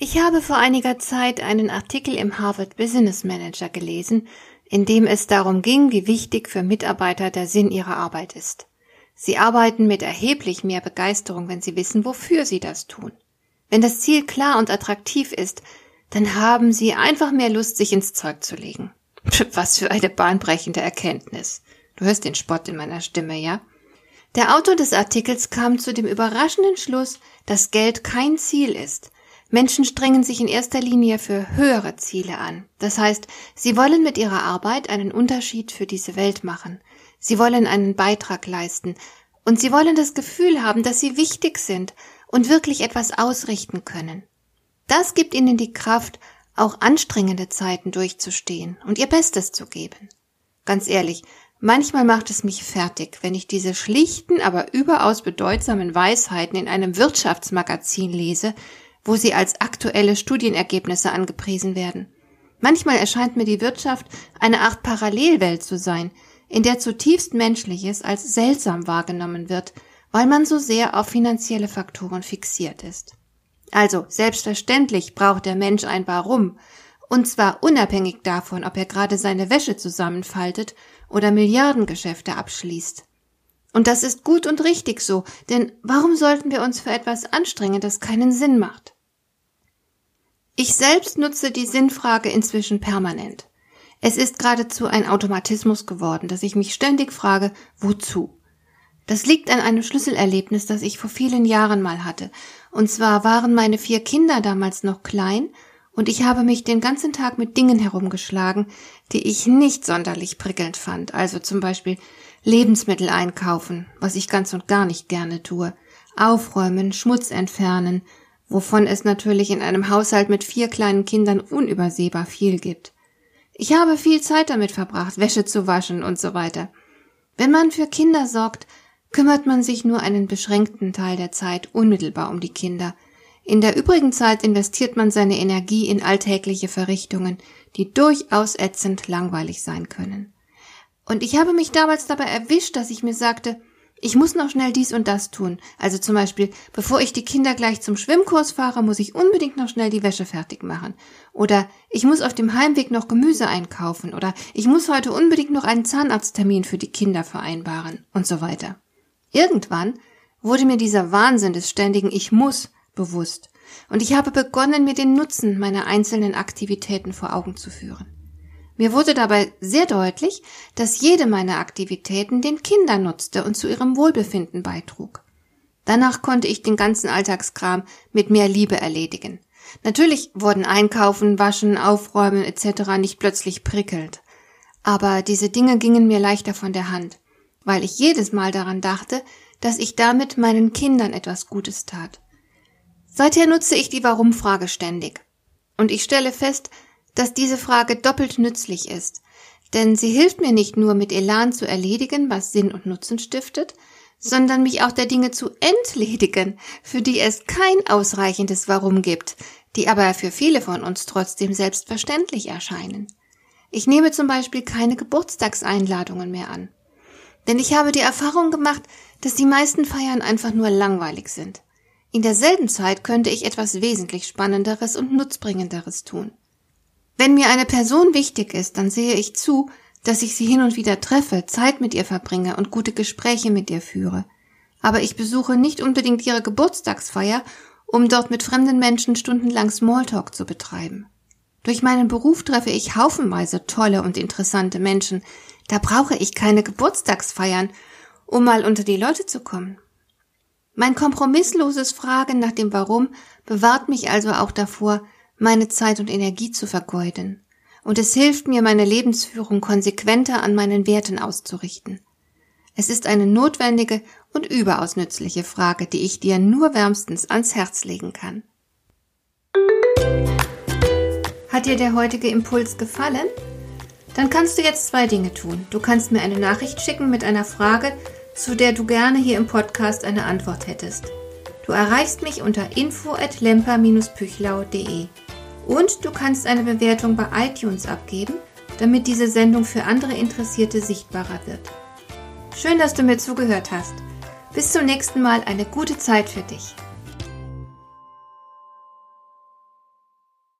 Ich habe vor einiger Zeit einen Artikel im Harvard Business Manager gelesen, in dem es darum ging, wie wichtig für Mitarbeiter der Sinn ihrer Arbeit ist. Sie arbeiten mit erheblich mehr Begeisterung, wenn sie wissen, wofür sie das tun. Wenn das Ziel klar und attraktiv ist, dann haben sie einfach mehr Lust, sich ins Zeug zu legen. Was für eine bahnbrechende Erkenntnis. Du hörst den Spott in meiner Stimme, ja? Der Autor des Artikels kam zu dem überraschenden Schluss, dass Geld kein Ziel ist, Menschen strengen sich in erster Linie für höhere Ziele an. Das heißt, sie wollen mit ihrer Arbeit einen Unterschied für diese Welt machen. Sie wollen einen Beitrag leisten. Und sie wollen das Gefühl haben, dass sie wichtig sind und wirklich etwas ausrichten können. Das gibt ihnen die Kraft, auch anstrengende Zeiten durchzustehen und ihr Bestes zu geben. Ganz ehrlich, manchmal macht es mich fertig, wenn ich diese schlichten, aber überaus bedeutsamen Weisheiten in einem Wirtschaftsmagazin lese, wo sie als aktuelle Studienergebnisse angepriesen werden. Manchmal erscheint mir die Wirtschaft eine Art Parallelwelt zu sein, in der zutiefst Menschliches als seltsam wahrgenommen wird, weil man so sehr auf finanzielle Faktoren fixiert ist. Also, selbstverständlich braucht der Mensch ein Warum, und zwar unabhängig davon, ob er gerade seine Wäsche zusammenfaltet oder Milliardengeschäfte abschließt. Und das ist gut und richtig so, denn warum sollten wir uns für etwas anstrengen, das keinen Sinn macht? Ich selbst nutze die Sinnfrage inzwischen permanent. Es ist geradezu ein Automatismus geworden, dass ich mich ständig frage, wozu? Das liegt an einem Schlüsselerlebnis, das ich vor vielen Jahren mal hatte. Und zwar waren meine vier Kinder damals noch klein und ich habe mich den ganzen Tag mit Dingen herumgeschlagen, die ich nicht sonderlich prickelnd fand. Also zum Beispiel Lebensmittel einkaufen, was ich ganz und gar nicht gerne tue, aufräumen, Schmutz entfernen, wovon es natürlich in einem Haushalt mit vier kleinen Kindern unübersehbar viel gibt. Ich habe viel Zeit damit verbracht, Wäsche zu waschen und so weiter. Wenn man für Kinder sorgt, kümmert man sich nur einen beschränkten Teil der Zeit unmittelbar um die Kinder. In der übrigen Zeit investiert man seine Energie in alltägliche Verrichtungen, die durchaus ätzend langweilig sein können. Und ich habe mich damals dabei erwischt, dass ich mir sagte, ich muss noch schnell dies und das tun. Also zum Beispiel, bevor ich die Kinder gleich zum Schwimmkurs fahre, muss ich unbedingt noch schnell die Wäsche fertig machen. Oder ich muss auf dem Heimweg noch Gemüse einkaufen. Oder ich muss heute unbedingt noch einen Zahnarzttermin für die Kinder vereinbaren. Und so weiter. Irgendwann wurde mir dieser Wahnsinn des ständigen Ich muss bewusst. Und ich habe begonnen, mir den Nutzen meiner einzelnen Aktivitäten vor Augen zu führen. Mir wurde dabei sehr deutlich, dass jede meiner Aktivitäten den Kindern nutzte und zu ihrem Wohlbefinden beitrug. Danach konnte ich den ganzen Alltagskram mit mehr Liebe erledigen. Natürlich wurden Einkaufen, Waschen, Aufräumen etc. nicht plötzlich prickelnd. Aber diese Dinge gingen mir leichter von der Hand, weil ich jedes Mal daran dachte, dass ich damit meinen Kindern etwas Gutes tat. Seither nutze ich die Warum-Frage ständig. Und ich stelle fest, dass diese Frage doppelt nützlich ist, denn sie hilft mir nicht nur mit Elan zu erledigen, was Sinn und Nutzen stiftet, sondern mich auch der Dinge zu entledigen, für die es kein ausreichendes Warum gibt, die aber für viele von uns trotzdem selbstverständlich erscheinen. Ich nehme zum Beispiel keine Geburtstagseinladungen mehr an. Denn ich habe die Erfahrung gemacht, dass die meisten Feiern einfach nur langweilig sind. In derselben Zeit könnte ich etwas wesentlich Spannenderes und Nutzbringenderes tun. Wenn mir eine Person wichtig ist, dann sehe ich zu, dass ich sie hin und wieder treffe, Zeit mit ihr verbringe und gute Gespräche mit ihr führe. Aber ich besuche nicht unbedingt ihre Geburtstagsfeier, um dort mit fremden Menschen stundenlang Smalltalk zu betreiben. Durch meinen Beruf treffe ich haufenweise tolle und interessante Menschen. Da brauche ich keine Geburtstagsfeiern, um mal unter die Leute zu kommen. Mein kompromissloses Fragen nach dem Warum bewahrt mich also auch davor, meine Zeit und Energie zu vergeuden. Und es hilft mir, meine Lebensführung konsequenter an meinen Werten auszurichten. Es ist eine notwendige und überaus nützliche Frage, die ich dir nur wärmstens ans Herz legen kann. Hat dir der heutige Impuls gefallen? Dann kannst du jetzt zwei Dinge tun. Du kannst mir eine Nachricht schicken mit einer Frage, zu der du gerne hier im Podcast eine Antwort hättest. Du erreichst mich unter info at lemper-püchlau.de. Und du kannst eine Bewertung bei iTunes abgeben, damit diese Sendung für andere Interessierte sichtbarer wird. Schön, dass du mir zugehört hast. Bis zum nächsten Mal eine gute Zeit für dich.